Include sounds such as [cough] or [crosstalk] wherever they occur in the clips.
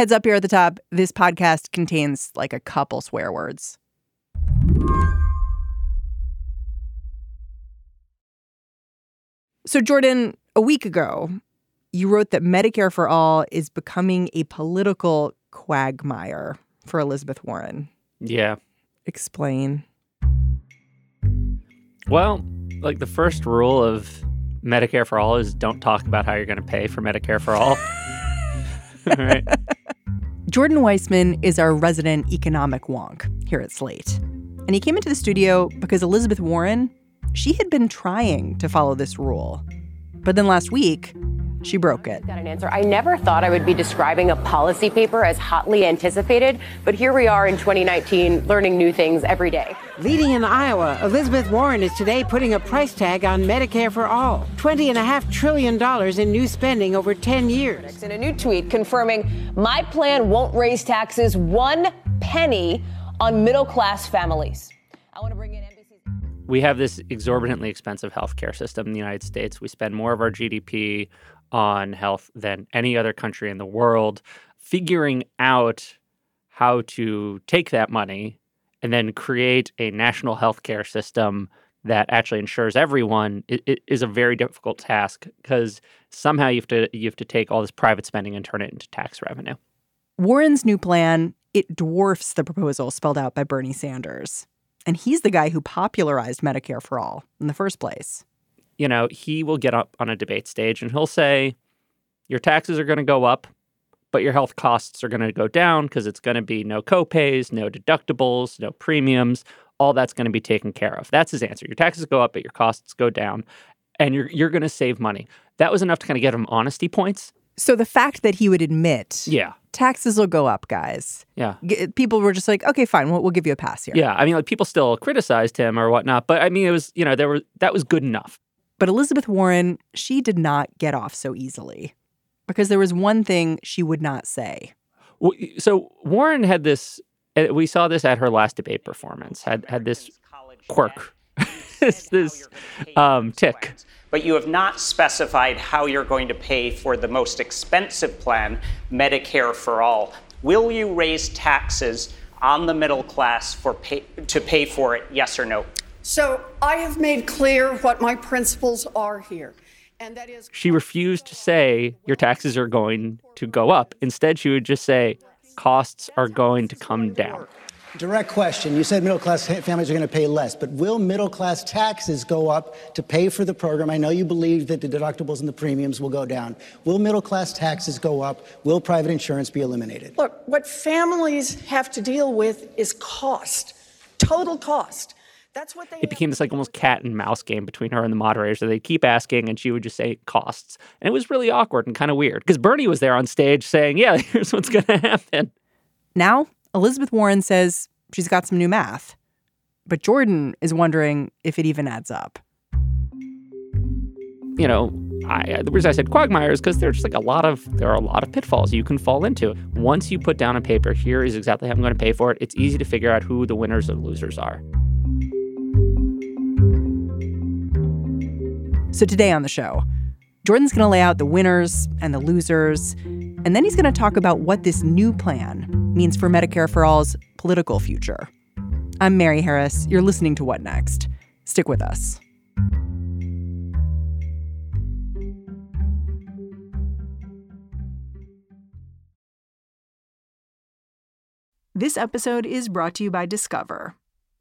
Heads up here at the top this podcast contains like a couple swear words. So, Jordan, a week ago, you wrote that Medicare for All is becoming a political quagmire for Elizabeth Warren. Yeah. Explain. Well, like the first rule of Medicare for All is don't talk about how you're going to pay for Medicare for All. [laughs] right. Jordan Weissmann is our resident economic wonk here at Slate. And he came into the studio because Elizabeth Warren, she had been trying to follow this rule. But then last week, she mm-hmm. broke it. Got an answer. I never thought I would be describing a policy paper as hotly anticipated, but here we are in 2019 learning new things every day. Leading in Iowa, Elizabeth Warren is today putting a price tag on Medicare for all $20.5 trillion in new spending over 10 years. In a new tweet confirming my plan won't raise taxes one penny on middle class families. I want to bring in NBC's. We have this exorbitantly expensive healthcare system in the United States. We spend more of our GDP on health than any other country in the world. Figuring out how to take that money and then create a national healthcare system that actually insures everyone is a very difficult task because somehow you have to you have to take all this private spending and turn it into tax revenue. Warren's new plan it dwarfs the proposal spelled out by Bernie Sanders. And he's the guy who popularized Medicare for all in the first place you know, he will get up on a debate stage and he'll say, Your taxes are going to go up, but your health costs are going to go down because it's going to be no copays, no deductibles, no premiums. All that's going to be taken care of. That's his answer. Your taxes go up, but your costs go down, and you're you're going to save money. That was enough to kind of get him honesty points. So the fact that he would admit, yeah, taxes will go up, guys. Yeah, people were just like, okay, fine, we'll, we'll give you a pass here. Yeah, I mean, like people still criticized him or whatnot, but I mean, it was you know there were that was good enough. But Elizabeth Warren, she did not get off so easily because there was one thing she would not say. So Warren had this. Eh, we saw this at her last debate performance. Had had this quirk, [laughs] this, this um, tick. But you have not specified how you're going to pay for the most expensive plan, Medicare for all. Will you raise taxes on the middle class for pay, to pay for it? Yes or no? So I have made clear what my principles are here. And that is she refused to say your taxes are going to go up. Instead, she would just say costs are going to come down. Direct question. You said middle class families are going to pay less, but will middle class taxes go up to pay for the program? I know you believe that the deductibles and the premiums will go down. Will middle class taxes go up? Will private insurance be eliminated? Look, what families have to deal with is cost, total cost. That's what they. It became this like almost cat and mouse game between her and the moderators. So they keep asking, and she would just say costs, and it was really awkward and kind of weird because Bernie was there on stage saying, "Yeah, [laughs] here's what's going to happen." Now Elizabeth Warren says she's got some new math, but Jordan is wondering if it even adds up. You know, I, the reason I said quagmire is because there's just like a lot of there are a lot of pitfalls you can fall into. Once you put down on paper, here is exactly how I'm going to pay for it. It's easy to figure out who the winners and losers are. So today on the show, Jordan's going to lay out the winners and the losers, and then he's going to talk about what this new plan means for Medicare for All's political future. I'm Mary Harris. You're listening to What Next? Stick with us. This episode is brought to you by Discover.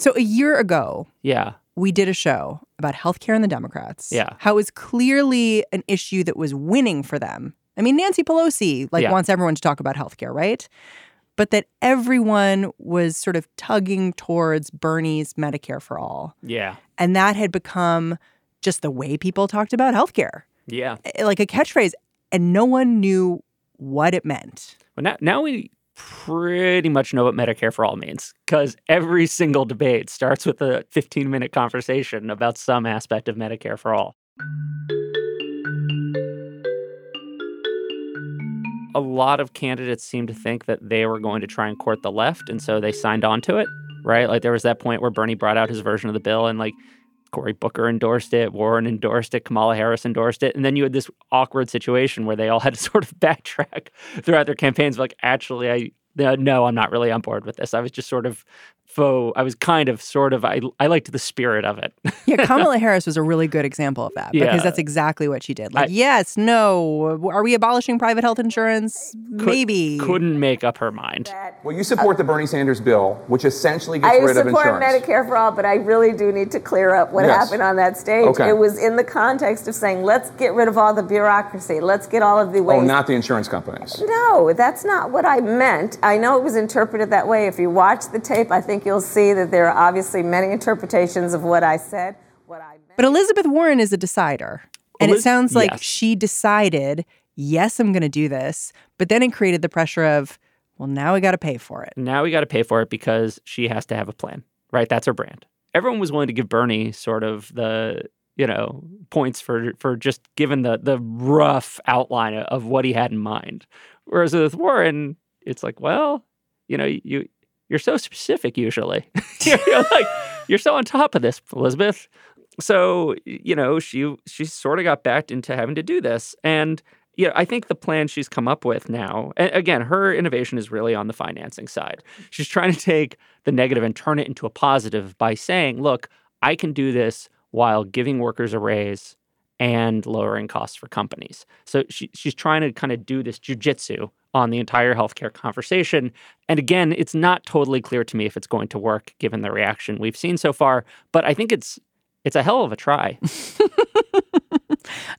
So a year ago, yeah, we did a show about healthcare and the Democrats. Yeah, how it was clearly an issue that was winning for them. I mean, Nancy Pelosi like yeah. wants everyone to talk about healthcare, right? But that everyone was sort of tugging towards Bernie's Medicare for all. Yeah, and that had become just the way people talked about healthcare. Yeah, eh, like a catchphrase, and no one knew what it meant. Well, now, now we pretty much know what Medicare for All means because every single debate starts with a 15 minute conversation about some aspect of Medicare for All. A lot of candidates seem to think that they were going to try and court the left, and so they signed on to it, right? Like there was that point where Bernie brought out his version of the bill, and like Cory Booker endorsed it, Warren endorsed it, Kamala Harris endorsed it. And then you had this awkward situation where they all [laughs] had to sort of backtrack throughout their campaigns. Like, actually, I uh, no, I'm not really on board with this. I was just sort of faux. I was kind of, sort of. I I liked the spirit of it. yeah, [laughs] Kamala Harris was a really good example of that because Yeah. that's exactly what she did. Like, I- yes, no, are we abolishing private health insurance? Maybe. Couldn't make up her mind. Well, you support the Bernie Sanders bill, which essentially gets I rid of insurance. I support insurance. Medicare for all, but I really do need to clear up what Yes. happened on that stage. Okay. It was in the context of saying, let's get rid of all the bureaucracy. Let's get all of the ways. Oh, not the insurance companies. No, that's not what I meant. I know it was interpreted that way. If you watch the tape, I think you'll see that there are obviously many interpretations of what I said. What I meant. But Elizabeth Warren is a decider. And it sounds like yes. she decided, yes, I'm going to do this. But then it created the pressure of, well, now we got to pay for it. Now we got to pay for it because she has to have a plan, right? That's her brand. Everyone was willing to give Bernie sort of the you know points for for just given the the rough outline of what he had in mind. Whereas with Warren, it's like, well, you know, you you're so specific usually. [laughs] you're, like you're so on top of this, Elizabeth. So you know, she she sort of got backed into having to do this, and you know, I think the plan she's come up with now, and again, her innovation is really on the financing side. She's trying to take the negative and turn it into a positive by saying, look, I can do this while giving workers a raise and lowering costs for companies. So she, she's trying to kind of do this jujitsu on the entire healthcare conversation. And again, it's not totally clear to me if it's going to work given the reaction we've seen so far, but I think it's it's a hell of a try. [laughs]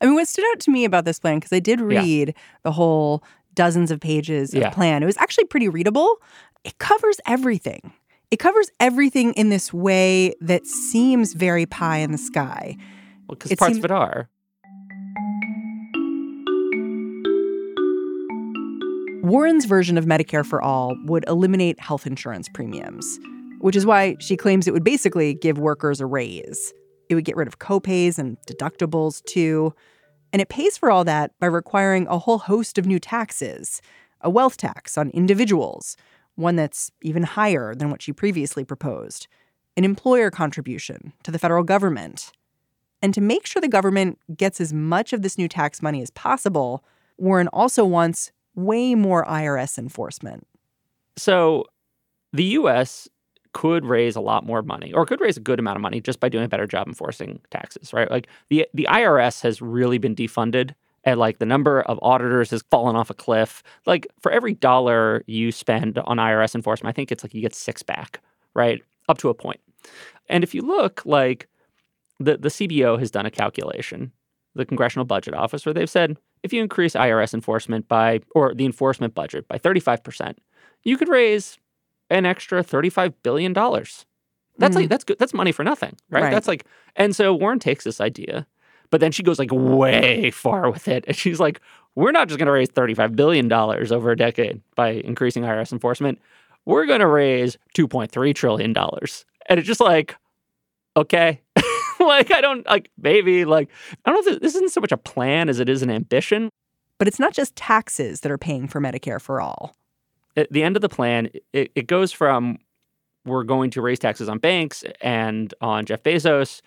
I mean, what stood out to me about this plan, because I did Yeah. read the whole dozens of pages of Yeah. plan, it was actually pretty readable. It covers everything. It covers everything in this way that seems very pie in the sky. Well, Because parts seems- of it are. Warren's version of Medicare for All would eliminate health insurance premiums, which is why she claims it would basically give workers a raise. It would get rid of copays and deductibles too. And it pays for all that by requiring a whole host of new taxes a wealth tax on individuals, one that's even higher than what she previously proposed, an employer contribution to the federal government. And to make sure the government gets as much of this new tax money as possible, Warren also wants way more IRS enforcement. So the US could raise a lot more money or could raise a good amount of money just by doing a better job enforcing taxes, right? Like the the IRS has really been defunded and like the number of auditors has fallen off a cliff. Like for every dollar you spend on IRS enforcement, I think it's like you get 6 back, right? Up to a point. And if you look like the the CBO has done a calculation, the Congressional Budget Office where they've said if you increase IRS enforcement by or the enforcement budget by 35%, you could raise an extra $35 billion. That's like mm. that's good. That's money for nothing, right? Right. That's like and so Warren takes this idea, but then she goes like way far with it. And she's like, we're not just gonna raise $35 billion over a decade by increasing IRS enforcement. We're gonna raise $2.3 trillion. And it's just like, okay. [laughs] like I don't like maybe like I don't know if this isn't so much a plan as it is an ambition. But it's not just taxes that are paying for Medicare for all. at the end of the plan, it, it goes from we're going to raise taxes on banks and on Jeff Bezos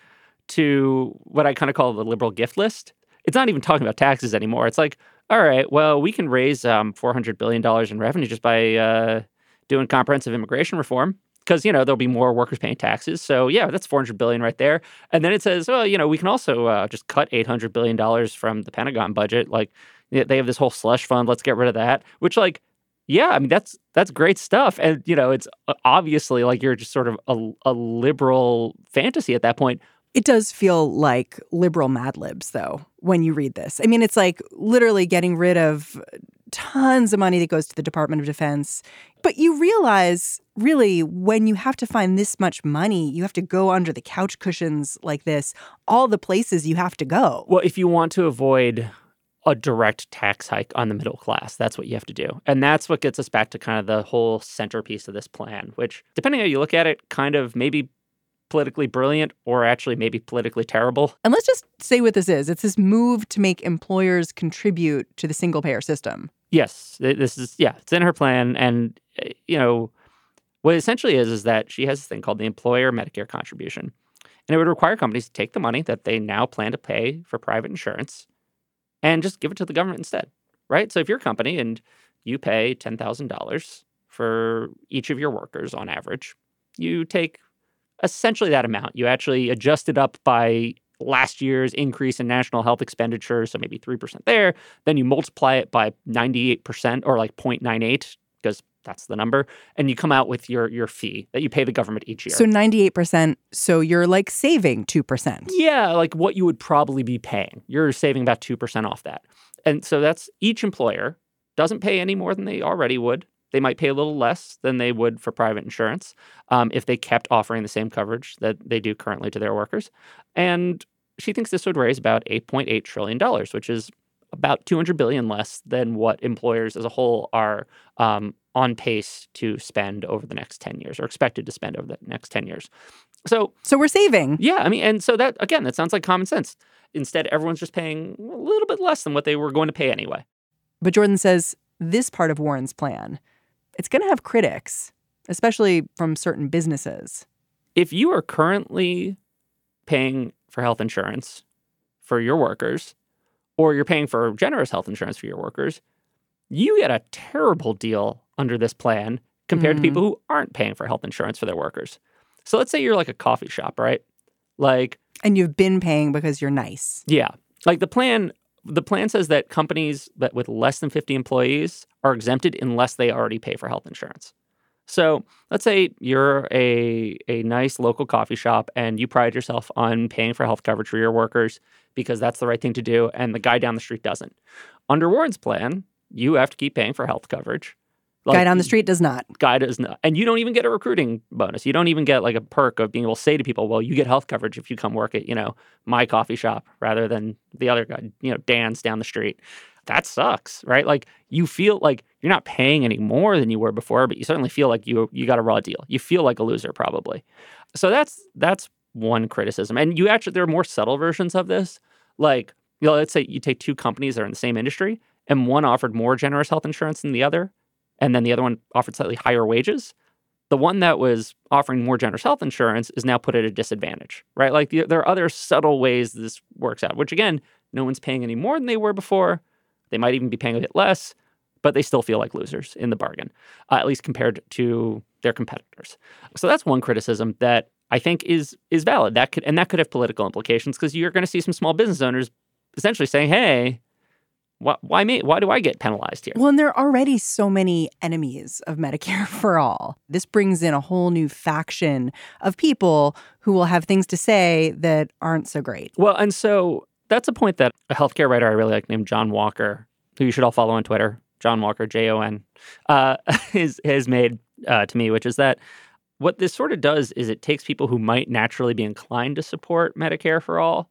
to what I kind of call the liberal gift list. It's not even talking about taxes anymore. It's like, all right, well, we can raise um, $400 billion in revenue just by uh, doing comprehensive immigration reform because, you know, there'll be more workers paying taxes. So, yeah, that's 400 billion right there. And then it says, well, you know, we can also uh, just cut 800 billion dollars from the Pentagon budget. Like they have this whole slush fund. Let's get rid of that. Which, like, yeah, I mean that's that's great stuff, and you know it's uh, obviously like you're just sort of a, a liberal fantasy at that point. It does feel like liberal Mad Libs, though, when you read this. I mean, it's like literally getting rid of tons of money that goes to the Department of Defense. But you realize, really, when you have to find this much money, you have to go under the couch cushions like this, all the places you have to go. Well, if you want to avoid a direct tax hike on the middle class. That's what you have to do. And that's what gets us back to kind of the whole centerpiece of this plan, which, depending how you look at it, kind of maybe politically brilliant or actually maybe politically terrible. And let's just say what this is it's this move to make employers contribute to the single payer system. Yes, this is, yeah, it's in her plan. And, eh, you know, what it essentially is, is that she has this thing called the employer Medicare contribution. And it would require companies to take the money that they now plan to pay for private insurance and just give it to the government instead, right? So if you're a company and you pay $10,000 for each of your workers on average, you take essentially that amount. You actually adjust it up by last year's increase in national health expenditure, so maybe 3% there. Then you multiply it by 98% or like 0.98 because that's the number and you come out with your your fee that you pay the government each year. So 98%, so you're like saving 2%. Yeah, like what you would probably be paying. You're saving about 2% off that. And so that's each employer doesn't pay any more than they already would. They might pay a little less than they would for private insurance um, if they kept offering the same coverage that they do currently to their workers. And she thinks this would raise about $8.8 trillion, which is about 200 billion less than what employers as a whole are um, on pace to spend over the next 10 years or expected to spend over the next 10 years. So, so we're saving. Yeah, I mean, and so that again, that sounds like common sense. Instead, everyone's just paying a little bit less than what they were going to pay anyway. But Jordan says this part of Warren's plan, it's going to have critics, especially from certain businesses. If you are currently paying for health insurance for your workers, or you're paying for generous health insurance for your workers, you get a terrible deal under this plan compared mm-hmm. to people who aren't paying for health insurance for their workers. So let's say you're like a coffee shop, right? Like and you've been paying because you're nice. Yeah. Like the plan the plan says that companies that with less than 50 employees are exempted unless they already pay for health insurance. So let's say you're a, a nice local coffee shop and you pride yourself on paying for health coverage for your workers because that's the right thing to do, and the guy down the street doesn't. Under Warren's plan, you have to keep paying for health coverage. Like, guy down the street does not. Guy does not. And you don't even get a recruiting bonus. You don't even get like a perk of being able to say to people, well, you get health coverage if you come work at, you know, my coffee shop rather than the other guy, you know, Dan's down the street. That sucks, right? Like you feel like you're not paying any more than you were before, but you certainly feel like you you got a raw deal. You feel like a loser probably. So that's that's one criticism. And you actually there are more subtle versions of this. Like, you know, let's say you take two companies that are in the same industry and one offered more generous health insurance than the other and then the other one offered slightly higher wages, the one that was offering more generous health insurance is now put at a disadvantage, right? Like the, there are other subtle ways this works out, which again, no one's paying any more than they were before. They might even be paying a bit less, but they still feel like losers in the bargain, uh, at least compared to their competitors. So that's one criticism that I think is is valid. That could and that could have political implications because you're going to see some small business owners essentially saying, "Hey, why, why me? Why do I get penalized here? Well, and there are already so many enemies of Medicare [laughs] for all. This brings in a whole new faction of people who will have things to say that aren't so great. Well, and so that's a point that a healthcare writer I really like named Jon Walker, who you should all follow on Twitter, Jon Walker, J O N, uh, [laughs] has, has made uh, to me, which is that what this sort of does is it takes people who might naturally be inclined to support Medicare for all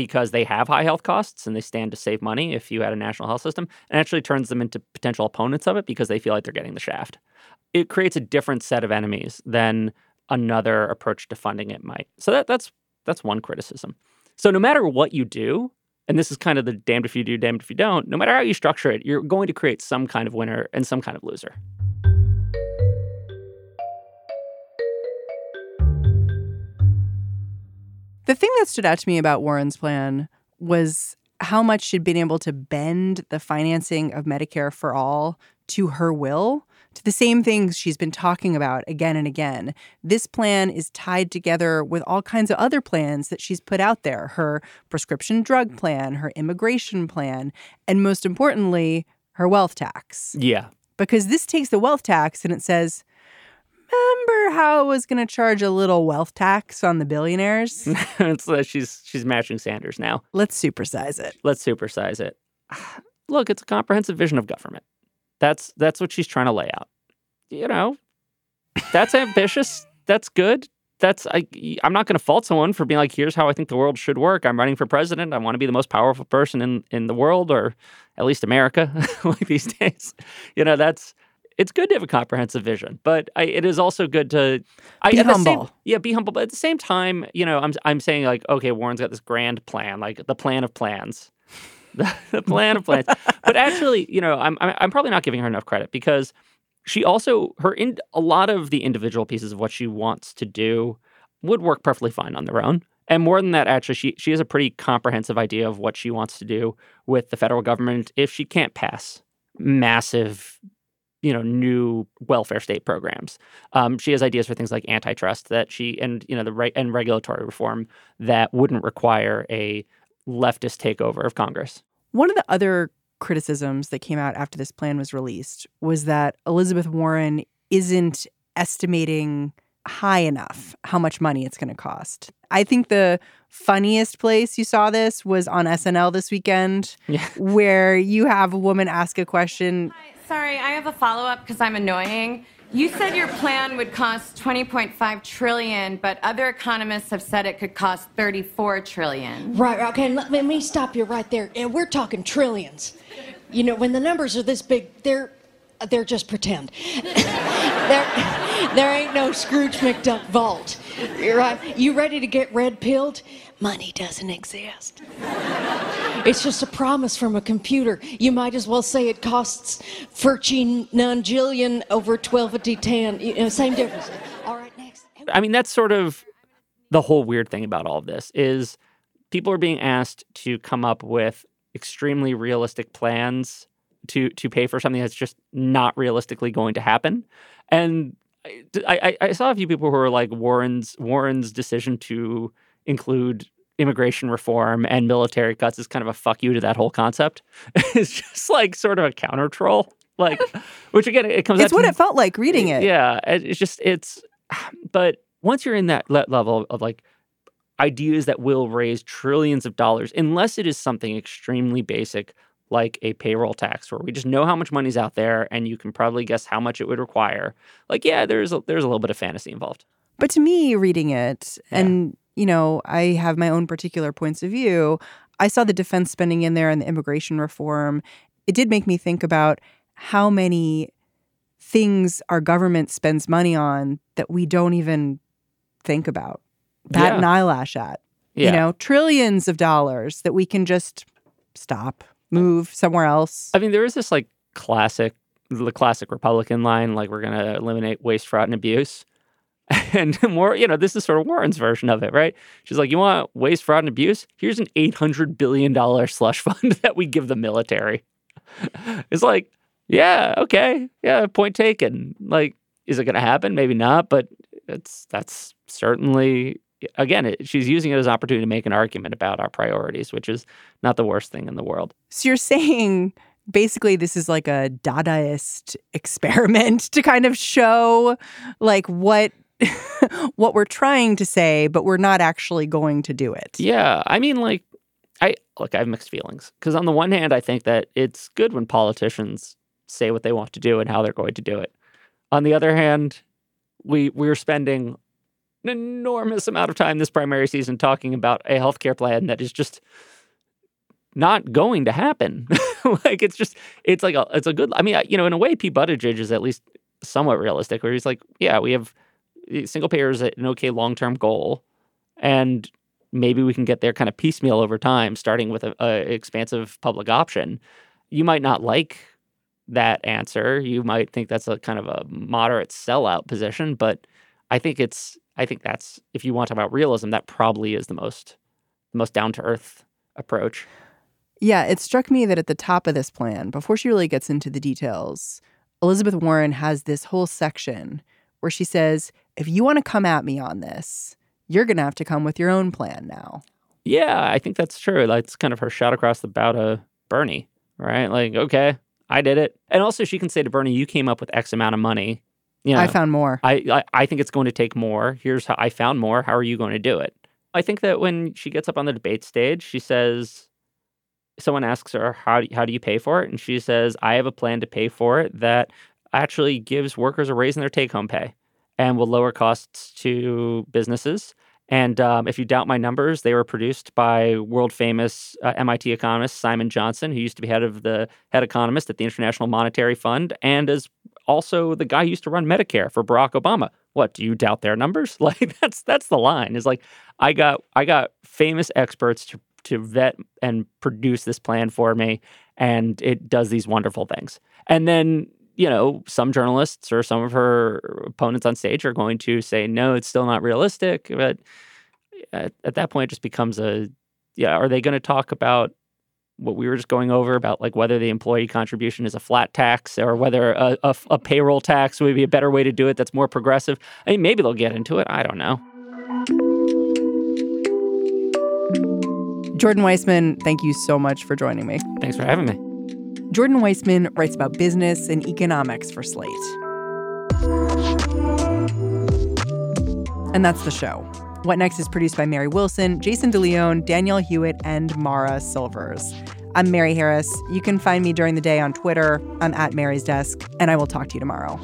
because they have high health costs and they stand to save money if you had a national health system, and actually turns them into potential opponents of it because they feel like they're getting the shaft. It creates a different set of enemies than another approach to funding it might. So that, that's that's one criticism. So no matter what you do, and this is kind of the damned if you do, damned if you don't, no matter how you structure it, you're going to create some kind of winner and some kind of loser. The thing that stood out to me about Warren's plan was how much she'd been able to bend the financing of Medicare for all to her will, to the same things she's been talking about again and again. This plan is tied together with all kinds of other plans that she's put out there her prescription drug plan, her immigration plan, and most importantly, her wealth tax. Yeah. Because this takes the wealth tax and it says, remember how it was going to charge a little wealth tax on the billionaires? [laughs] it's, uh, she's she's matching Sanders now. Let's supersize it. Let's supersize it. [sighs] Look, it's a comprehensive vision of government. That's that's what she's trying to lay out. You know, that's ambitious. That's good. that's I, I'm not going to fault someone for being like, here's how I think the world should work. I'm running for president. I want to be the most powerful person in in the world, or at least America, [laughs] like these days. You know, that's it's good to have a comprehensive vision, but I, it is also good to I, Be the same- humble. yeah, be humble. But at the same time, you know, I'm I'm saying like, okay, Warren's got this grand plan, like the plan of plans, [laughs] the, plan of plans. but actually, you know, I'm I'm I'm probably not giving her enough credit because she also her in a lot of the individual pieces of what she wants to do would work perfectly fine on their own. And more than that, actually, she she has a pretty comprehensive idea of what she wants to do with the federal government if she can't pass massive, you know, new welfare state programs. Um, she has ideas for things like antitrust that she and you know the right and regulatory reform that wouldn't require a leftist takeover of Congress. One of the other criticisms that came out after this plan was released was that Elizabeth Warren isn't estimating high enough how much money it's going to cost. I think the funniest place you saw this was on SNL this weekend, Yeah. [laughs] where you have a woman ask a question. Sorry, I have a follow up because I'm annoying. You said your plan would cost 20.5 trillion, but other economists have said it could cost 34 trillion. Right, okay, let, let me stop you right there. And we're talking trillions. You know, when the numbers are this big, they're they're just pretend. [laughs] there, there ain't no Scrooge McDuck vault. You're right. You ready to get red pilled? Money doesn't exist. It's just a promise from a computer. You might as well say it costs Furchy nonjillion over 12 a D10. You know, same difference. All right, next. I mean, that's sort of the whole weird thing about all of this is people are being asked to come up with extremely realistic plans to to pay for something that's just not realistically going to happen. And I, I, I saw a few people who were like Warren's Warren's decision to include immigration reform and military cuts is kind of a fuck you to that whole concept. [laughs] it's just like sort of a counter troll. Like, [laughs] which again, it comes. It's what to- it felt like reading it. yeah, it- it's just it's. [sighs] But once you're in that le- level of like ideas that will raise trillions of dollars, unless it is something extremely basic like a payroll tax, where we just know how much money's out there and you can probably guess how much it would require. Like, yeah, there's a, there's a little bit of fantasy involved. But to me, reading it, and you know, I have my own particular points of view. I saw the defense spending in there and the immigration reform. It did make me think about how many things our government spends money on that we don't even think about, bat Yeah. an eyelash at. Yeah. You know, trillions of dollars that we can just stop, move somewhere else. I mean, there is this like classic, the classic Republican line, like we're going to eliminate waste, fraud, and abuse. [laughs] And more, you know, this is sort of Warren's version of it, right? She's like, you want waste, fraud, and abuse? Here's an $800 billion slush [laughs] fund that we give the military. [laughs] it's like, yeah, okay. Yeah, point taken. Like, is it going to happen? Maybe not, but it's that's certainly again, it, she's using it as an opportunity to make an argument about our priorities, which is not the worst thing in the world. So you're saying basically this is like a Dadaist experiment [laughs] to kind of show like what [laughs] what we're trying to say, but we're not actually going to do it. Yeah, I mean, like, I look, I have mixed feelings because on the one hand, I think that it's good when politicians say what they want to do and how they're going to do it. On the other hand, we we're spending an enormous amount of time this primary season talking about a healthcare plan that is just not going to happen. [laughs] like it's just it's like a it's a good. I mean, you know, in a way, Pete Buttigieg is at least somewhat realistic, where he's like, yeah, we have single payer is an okay long term goal, and maybe we can get there kind of piecemeal over time, starting with a, a expansive public option. You might not like that answer. You might think that's a kind of a moderate sellout position, but I think it's I think that's if you want to talk about realism, that probably is the most the most down to earth approach. Yeah, it struck me that at the top of this plan, before she really gets into the details, Elizabeth Warren has this whole section where she says, if you want to come at me on this, you're going to have to come with your own plan now. Yeah, I think that's true. That's kind of her shot across the bow to Bernie, right? Like, okay, I did it. And also she can say to Bernie, you came up with X amount of money. You know, I found more. I, I I think it's going to take more. Here's how I found more. How are you going to do it? I think that when she gets up on the debate stage, she says, someone asks her, how do, how do you pay for it? And she says, I have a plan to pay for it that actually gives workers a raise in their take home pay. and will lower costs to businesses. And um, if you doubt my numbers, they were produced by world famous uh, MIT economist Simon Johnson, who used to be head of the head economist at the International Monetary Fund, and is also the guy used to run Medicare for Barack Obama. What do you doubt their numbers? [laughs] Like that's that's the line. Is like I got I got famous experts to to vet and produce this plan for me, and it does these wonderful things. And then you know, some journalists or some of her opponents on stage are going to say, no, it's still not realistic. But at, at that point, it just becomes a, yeah, are they going to talk about what we were just going over about like whether the employee contribution is a flat tax or whether a, a, a payroll tax would be a better way to do it that's more progressive? I mean, maybe they'll get into it. I don't know. Jordan Weissmann, thank you so much for joining me. Thanks for having me. Jordan Weissmann writes about business and economics for Slate. And that's the show. What Next is produced by Mary Wilson, Jason DeLeon, Danielle Hewitt, and Mara Silvers. I'm Mary Harris. You can find me during the day on Twitter. I'm at Mary's Desk, and I will talk to you tomorrow.